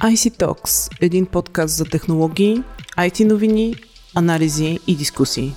IC Talks – един подкаст за технологии, IT новини, анализи и дискусии.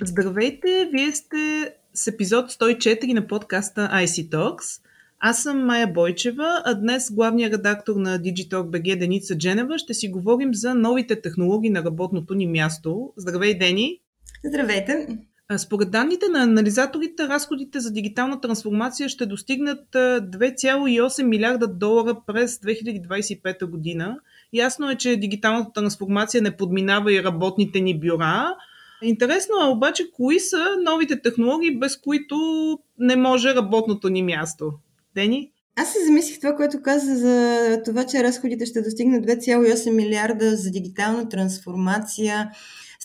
Здравейте, вие сте с епизод 104 на подкаста IC Talks. Аз съм Майя Бойчева, а днес главният редактор на Digitalk BG Деница Дженева ще си говорим за новите технологии на работното ни място. Здравей, Дени! Здравейте! Според данните на анализаторите, разходите за дигитална трансформация ще достигнат 2,8 милиарда долара през 2025 година. Ясно е, че дигиталната трансформация не подминава и работните ни бюра. Интересно е обаче, кои са новите технологии, без които не може работното ни място? Дени? Аз се замислих това, което каза за това, че разходите ще достигнат 2,8 милиарда за дигитална трансформация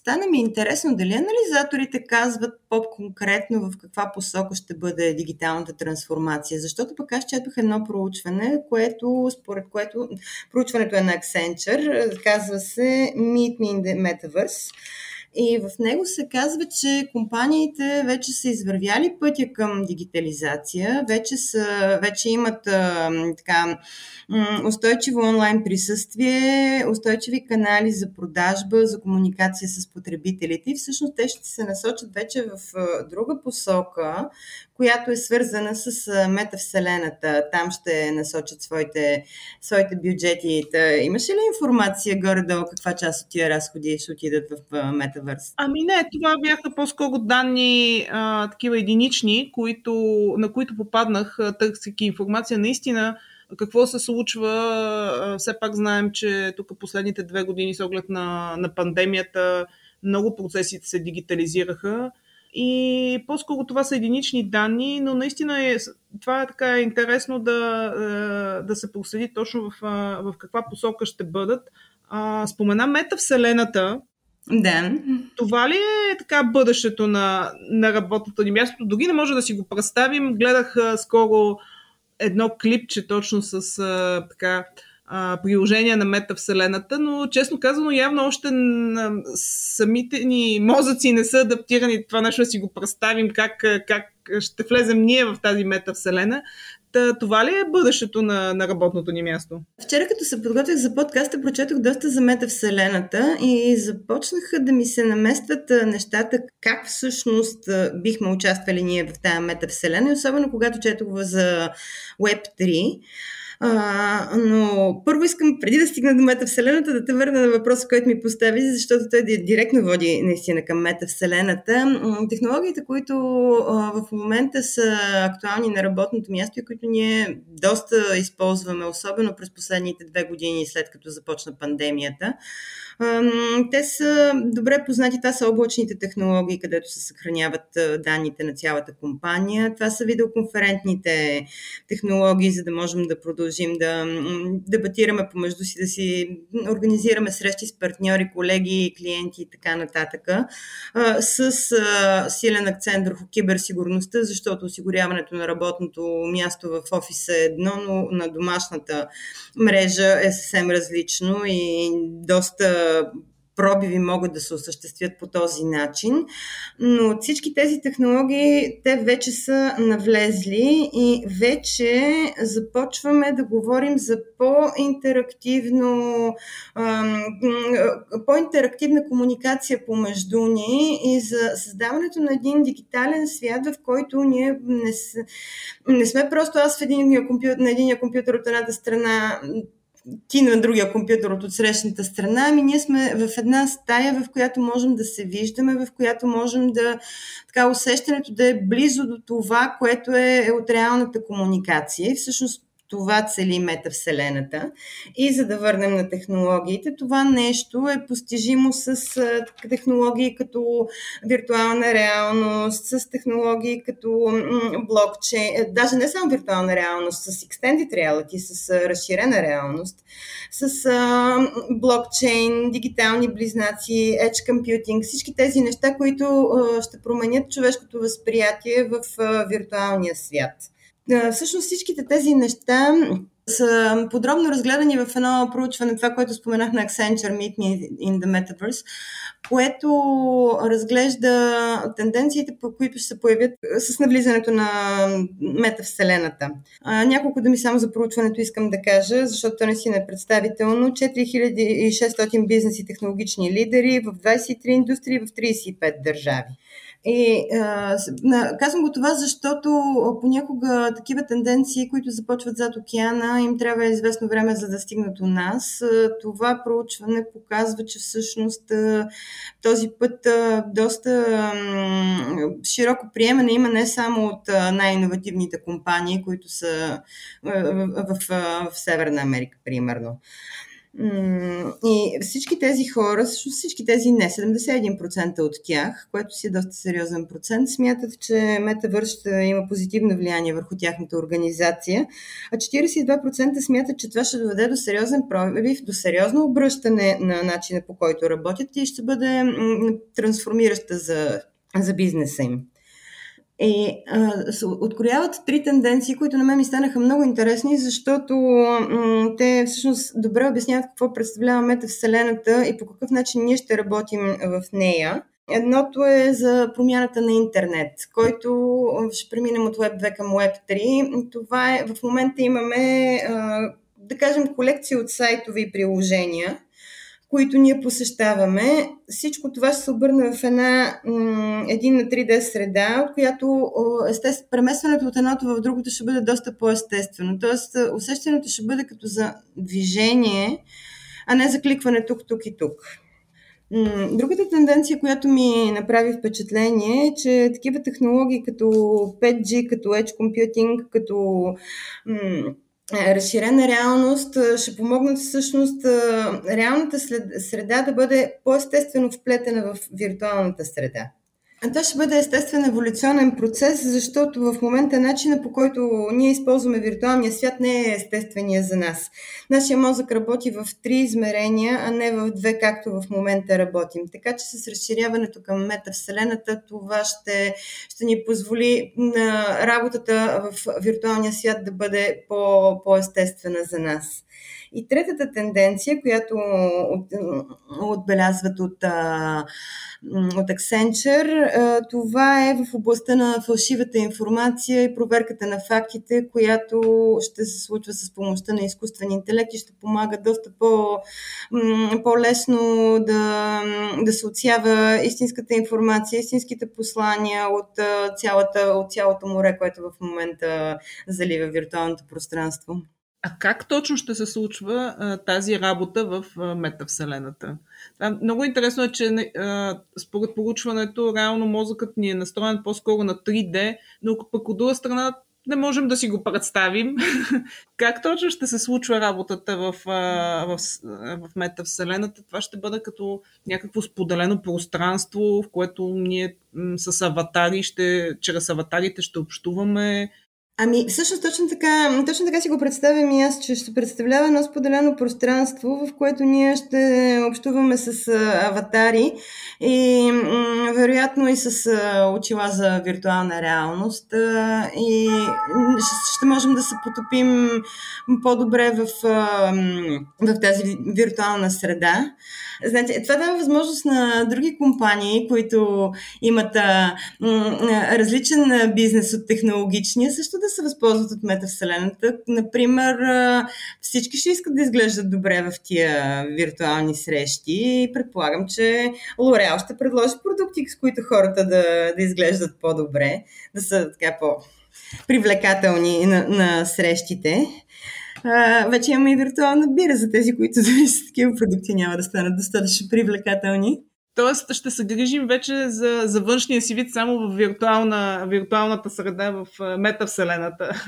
стана ми интересно дали анализаторите казват по-конкретно в каква посока ще бъде дигиталната трансформация. Защото пък аз четох едно проучване, което, според което проучването е на Accenture, казва се Meet Me in the Metaverse. И в него се казва, че компаниите вече са извървяли пътя към дигитализация, вече, са, вече имат а, така, устойчиво онлайн присъствие, устойчиви канали за продажба, за комуникация с потребителите и всъщност те ще се насочат вече в друга посока, която е свързана с метавселената. Там ще насочат своите, своите бюджети. Та, имаш ли информация горе-долу каква част от тия разходи ще отидат в метавърс? Ами не, това бяха по-скоро данни а, такива единични, които, на които попаднах, търсики информация. Наистина, какво се случва? Все пак знаем, че тук последните две години с оглед на, на пандемията много процесите се дигитализираха и по-скоро това са единични данни, но наистина е, това е така интересно да, да се проследи точно в, в каква посока ще бъдат. Спомена метавселената, да. Това ли е така бъдещето на, на работното ни място? Дори не може да си го представим. Гледах а, скоро едно клипче точно с а, така а, на метавселената, но честно казано явно още на самите ни мозъци не са адаптирани това нещо да си го представим как, как ще влезем ние в тази метавселена. Та, това ли е бъдещето на, на работното ни място? Вчера, като се подготвях за подкаста, прочетох доста за метавселената и започнаха да ми се наместват нещата, как всъщност бихме участвали ние в тази метавселена, и особено когато четох за Web3. А, но първо искам, преди да стигна до метавселената, да те върна на въпроса, който ми постави, защото той директно води наистина към метавселената. Технологиите, които в момента са актуални на работното място и които ние доста използваме, особено през последните две години след като започна пандемията, те са добре познати. Това са облачните технологии, където се съхраняват данните на цялата компания. Това са видеоконферентните технологии, за да можем да продължим да дебатираме помежду си, да си организираме срещи с партньори, колеги, клиенти и така нататък. С силен акцент върху киберсигурността, защото осигуряването на работното място в офиса е едно, но на домашната мрежа е съвсем различно и доста пробиви могат да се осъществят по този начин, но всички тези технологии, те вече са навлезли и вече започваме да говорим за по-интерактивно, по-интерактивна комуникация помежду ни и за създаването на един дигитален свят, в който ние не, не сме просто аз в един на един компютър от едната страна ти на другия компютър от отсрещната страна, ами ние сме в една стая, в която можем да се виждаме, в която можем да, така, усещането да е близо до това, което е от реалната комуникация. И всъщност това цели метавселената. И за да върнем на технологиите, това нещо е постижимо с технологии като виртуална реалност, с технологии като блокчейн, е, даже не само виртуална реалност, с extended reality, с разширена реалност, с блокчейн, дигитални близнаци, edge computing, всички тези неща, които ще променят човешкото възприятие в виртуалния свят всъщност всичките тези неща са подробно разгледани в едно проучване, това, което споменах на Accenture Meet Me in the Metaverse, което разглежда тенденциите, по които ще се появят с навлизането на метавселената. Няколко думи само за проучването искам да кажа, защото то не си е представително. 4600 бизнес и технологични лидери в 23 индустрии в 35 държави. И а, казвам го това, защото понякога такива тенденции, които започват зад океана, им трябва известно време за да стигнат до нас. Това проучване показва, че всъщност този път доста широко приемане има не само от най-инновативните компании, които са в, в, в Северна Америка, примерно. И всички тези хора, всъщност всички тези не, 71% от тях, което си е доста сериозен процент, смятат, че метавърш ще има позитивно влияние върху тяхната организация, а 42% смятат, че това ще доведе до сериозен пробив, до сериозно обръщане на начина по който работят и ще бъде трансформираща за, за бизнеса им. И а, открояват три тенденции, които на мен ми станаха много интересни, защото м- те всъщност добре обясняват какво представлява метавселената и по какъв начин ние ще работим в нея. Едното е за промяната на интернет, който ще преминем от Web 2 към Web 3. Това е, в момента имаме, а, да кажем, колекция от сайтове и приложения, които ние посещаваме. Всичко това ще се обърне в една един на 3D среда, от която естествено, преместването от едното в другото ще бъде доста по-естествено. Тоест, усещането ще бъде като за движение, а не за кликване тук, тук и тук. Другата тенденция, която ми направи впечатление е, че такива технологии като 5G, като Edge Computing, като е, разширена реалност ще помогнат всъщност реалната среда да бъде по-естествено вплетена в виртуалната среда. Това ще бъде естествен еволюционен процес, защото в момента начина по който ние използваме виртуалния свят не е естествения за нас. Нашия мозък работи в три измерения, а не в две, както в момента работим. Така че с разширяването към метавселената това ще, ще ни позволи на работата в виртуалния свят да бъде по, по-естествена за нас. И третата тенденция, която от, отбелязват от, от Accenture, това е в областта на фалшивата информация и проверката на фактите, която ще се случва с помощта на изкуствен интелект и ще помага доста по, по-лесно да, да се отсява истинската информация, истинските послания от, цялата, от цялото море, което в момента залива виртуалното пространство. А как точно ще се случва а, тази работа в а, метавселената? Това, много интересно е, че а, според получването, реално мозъкът ни е настроен по-скоро на 3D, но пък от друга страна не можем да си го представим. как точно ще се случва работата в, в, в метавселената? Това ще бъде като някакво споделено пространство, в което ние с аватари ще, чрез аватарите ще общуваме Ами, всъщност точно така, точно така си го представям и аз, че ще представлява едно споделено пространство, в което ние ще общуваме с аватари и м- вероятно и с очила за виртуална реалност и ще, можем да се потопим по-добре в, в тази виртуална среда. Значи, това дава възможност на други компании, които имат а, м- различен бизнес от технологичния, също да се възползват от метавселената. Например, всички ще искат да изглеждат добре в тия виртуални срещи и предполагам, че Лореал ще предложи продукти, с които хората да, да изглеждат по-добре, да са така по-привлекателни на, на срещите. А, вече имаме и виртуална бира за тези, които с такива продукти няма да станат достатъчно привлекателни. Тоест ще се грижим вече за, за външния си вид само в виртуална, виртуалната среда, в метавселената.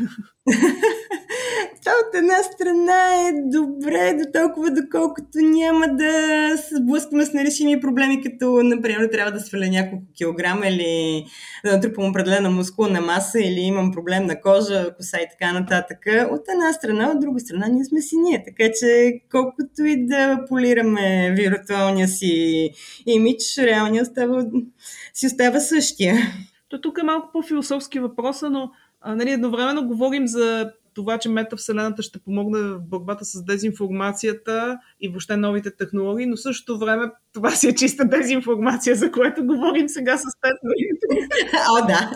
Това от една страна е добре, до толкова доколкото няма да се сблъскаме с нерешими проблеми, като, например, трябва да сваля няколко килограма или да натрупам определена мускулна маса или имам проблем на кожа, коса и така нататък. От една страна, от друга страна, ние сме си ние. Така че, колкото и да полираме виртуалния си имидж, реалния остава, си остава същия. То тук е малко по-философски въпроса, но а, нали, едновременно говорим за това, че метавселената ще помогне в борбата с дезинформацията и въобще новите технологии, но същото време това си е чиста дезинформация, за което говорим сега с теб. О, да.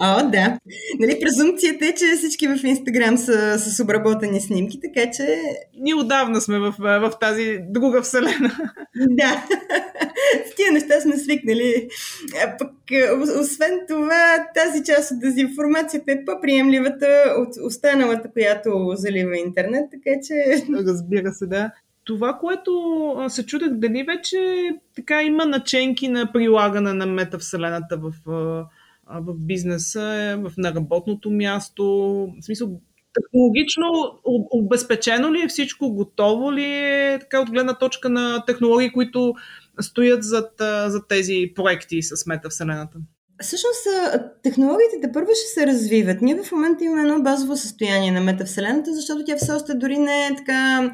О, да. Нали, презумцията е, че всички в Инстаграм са с обработени снимки, така че... Ние отдавна сме в, в тази друга вселена. Да. С тия неща сме свикнали. А пък, освен това, тази част от дезинформацията е по-приемливата от останалата, която залива интернет, така че... Разбира се, да. Това, което се чудех, дали вече така има наченки на прилагане на метавселената в, в бизнеса, в наработното място, в смисъл технологично обезпечено ли е всичко, готово ли е така от гледна точка на технологии, които стоят зад, зад тези проекти с метавселената? Всъщност, технологиите да първо ще се развиват. Ние в момента имаме едно базово състояние на метавселената, защото тя все още дори не е така,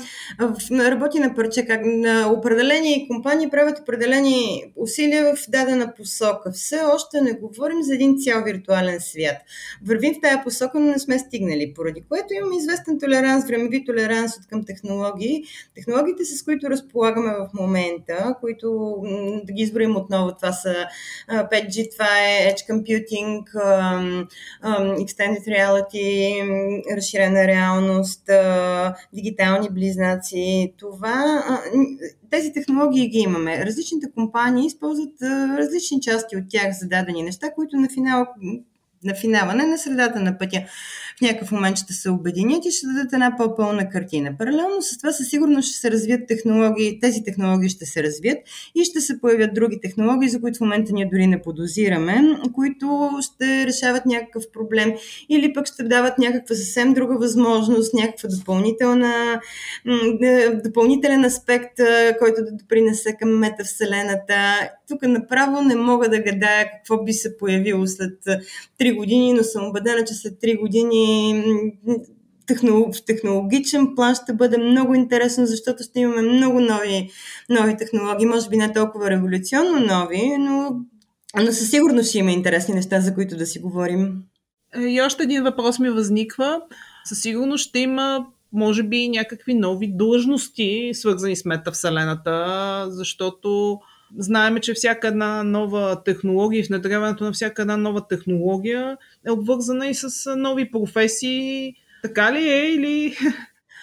работи на парче, как на определени компании правят определени усилия в дадена посока. Все още не говорим за един цял виртуален свят. Вървим в тая посока, но не сме стигнали, поради което имаме известен толеранс, времеви толеранс от към технологии. Технологиите, с които разполагаме в момента, които да ги изброим отново, това са 5G, това е edge computing, extended reality, разширена реалност, дигитални близнаци. Това, тези технологии ги имаме. Различните компании използват различни части от тях за дадени неща, които на финал на финала, не на средата на пътя, в някакъв момент ще се обединят и ще дадат една по-пълна картина. Паралелно с това със сигурност ще се развият технологии, тези технологии ще се развият и ще се появят други технологии, за които в момента ние дори не подозираме, които ще решават някакъв проблем или пък ще дават някаква съвсем друга възможност, някаква допълнителна, допълнителен аспект, който да допринесе към метавселената. Тук направо не мога да гадая какво би се появило след 3 години, но съм убедена, че след 3 години в технологичен план ще бъде много интересно, защото ще имаме много нови, нови технологии, може би не толкова революционно нови, но, но със сигурност ще има интересни неща, за които да си говорим. Е, и още един въпрос ми възниква. Със сигурност ще има може би някакви нови длъжности, свързани с метавселената, защото Знаеме, че всяка една нова технология и внедряването на всяка една нова технология е обвързана и с нови професии. Така ли е или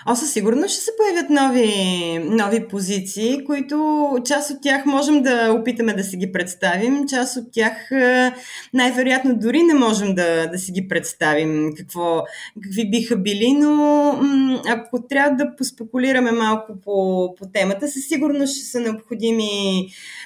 О, със сигурност ще се появят нови, нови позиции, които част от тях можем да опитаме да си ги представим, част от тях е, най-вероятно дори не можем да, да си ги представим какво, какви биха били, но ако трябва да поспекулираме малко по, по темата, със сигурност ще са необходими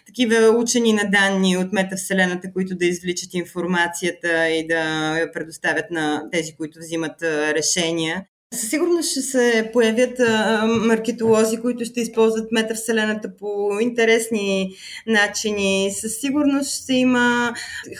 такива учени на данни от метавселената, които да извличат информацията и да я предоставят на тези, които взимат решения. Със сигурност ще се появят маркетолози, които ще използват метавселената по интересни начини. Със сигурност ще има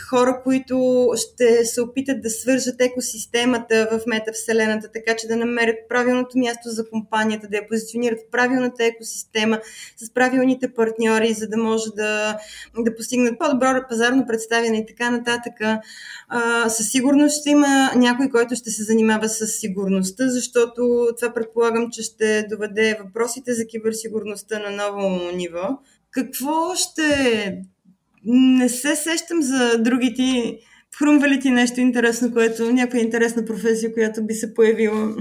хора, които ще се опитат да свържат екосистемата в метавселената, така че да намерят правилното място за компанията, да я позиционират в правилната екосистема с правилните партньори, за да може да, да постигнат по-добро пазарно представяне и така нататък. Със сигурност ще има някой, който ще се занимава с сигурността, защото това предполагам, че ще доведе въпросите за киберсигурността на ново ниво. Какво ще... Не се сещам за другите. Хрумва ли ти нещо интересно, което, някаква интересна професия, която би се появила?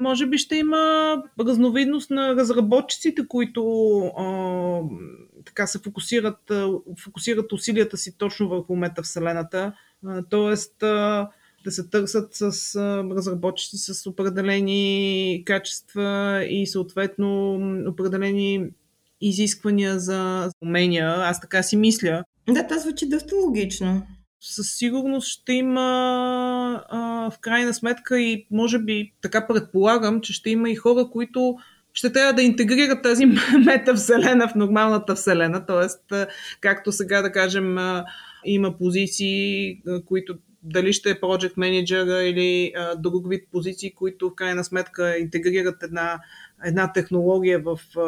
Може би ще има разновидност на разработчиците, които а, така се фокусират, фокусират усилията си точно върху метавселената. А, тоест, а, да се търсят с разработчици с определени качества и съответно определени изисквания за умения. Аз така си мисля. Да, това звучи доста логично. Със сигурност ще има а, в крайна сметка и може би така предполагам, че ще има и хора, които ще трябва да интегрират тази метавселена в нормалната вселена. Тоест, както сега да кажем, има позиции, които дали ще е project manager или а, друг вид позиции, които в крайна сметка интегрират една, една технология в, а,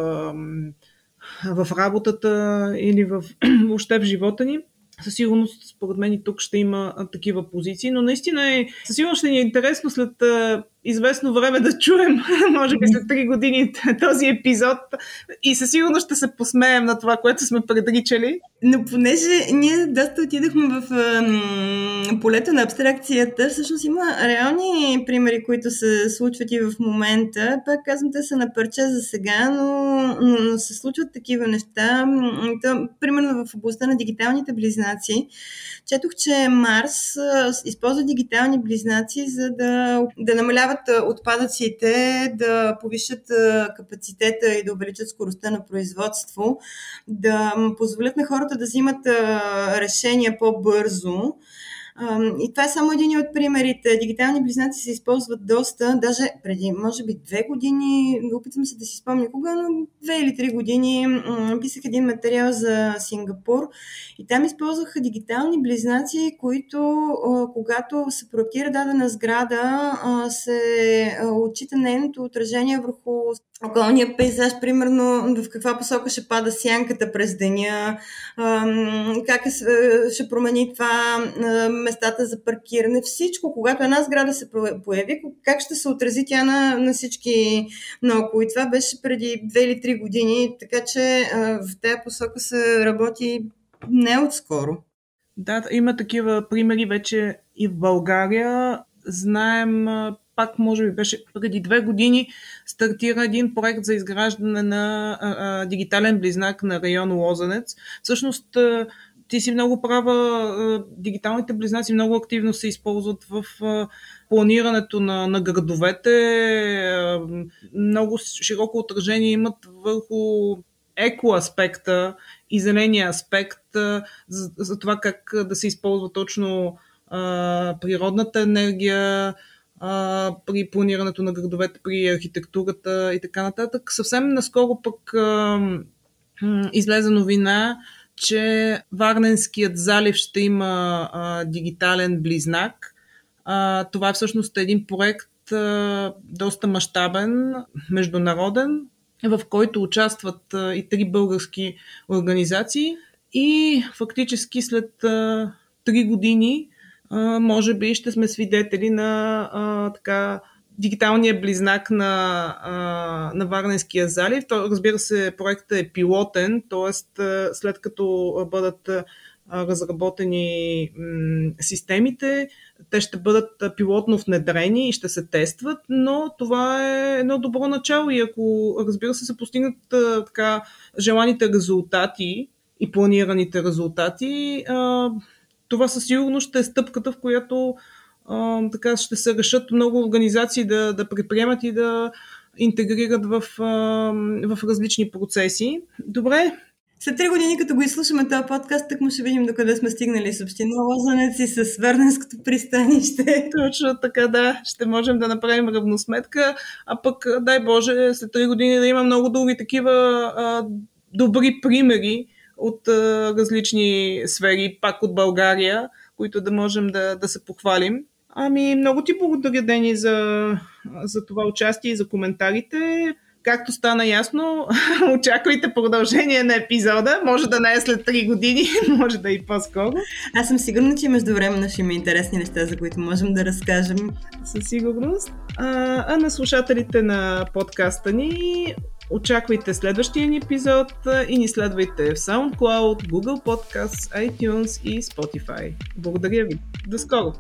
в работата или в, въобще в живота ни. Със сигурност, според мен и тук ще има такива позиции, но наистина е, със сигурност ще ни е интересно след известно време да чуем, може би след 3 години, този епизод и със сигурност ще се посмеем на това, което сме предричали. Но понеже ние доста отидахме в м- полето на абстракцията, всъщност има реални примери, които се случват и в момента. Пак казвам, те са на парче за сега, но, но, но се случват такива неща. То, примерно в областта на дигиталните близнаци, четох, че Марс използва дигитални близнаци, за да, да намаляват отпадъците, да повишат капацитета и да увеличат скоростта на производство, да позволят на хората да взимат решения по-бързо. И това е само един от примерите. Дигитални близнаци се използват доста, даже преди, може би, две години, опитвам се да си спомня кога, но две или три години писах един материал за Сингапур и там използваха дигитални близнаци, които, когато се проектира дадена сграда, се отчита нейното отражение върху околния пейзаж, примерно в каква посока ще пада сянката през деня, как е, ще промени това местата за паркиране, всичко. Когато една сграда се появи, как ще се отрази тя на, на всички наоколо. И това беше преди две или три години, така че в тази посока се работи не отскоро. Да, има такива примери вече и в България. Знаем пак може би беше преди две години, стартира един проект за изграждане на а, а, дигитален близнак на район Лозенец. Всъщност, а, ти си много права, дигиталните близнаци много активно се използват в планирането на, на градовете. Много широко отражение имат върху еко аспекта и зеления аспект за, за това как да се използва точно а, природната енергия, а, при планирането на градовете, при архитектурата и така нататък. Съвсем наскоро пък а, излезе новина, че Варненският залив ще има а, дигитален близнак. А, това е всъщност един проект а, доста мащабен, международен, в който участват а, и три български организации. И фактически след а, три години може би ще сме свидетели на а, така дигиталния близнак на, а, на Варненския залив. То, разбира се, проектът е пилотен, т.е. след като бъдат разработени м- системите, те ще бъдат пилотно внедрени и ще се тестват, но това е едно добро начало и ако, разбира се, се постигнат така желаните резултати и планираните резултати, а, това със сигурност ще е стъпката, в която а, така ще се решат много организации да, да предприемат и да интегрират в, а, в различни процеси. Добре. След три години, като го изслушаме този подкаст, так му ще видим докъде сме стигнали с община Лозанец и с Върненското пристанище. Точно така, да. Ще можем да направим равносметка, а пък, дай Боже, след три години да има много други такива а, добри примери, от а, различни сфери, пак от България, които да можем да, да се похвалим. Ами, много ти благодаря, Дени, за, за това участие и за коментарите. Както стана ясно, очаквайте продължение на епизода. Може да не е след 3 години, може да е и по-скоро. Аз съм сигурна, че междувременно ще има интересни неща, за които можем да разкажем. Със сигурност. А, а на слушателите на подкаста ни Очаквайте следващия ни епизод и ни следвайте в SoundCloud, Google Podcasts, iTunes и Spotify. Благодаря ви. До скоро!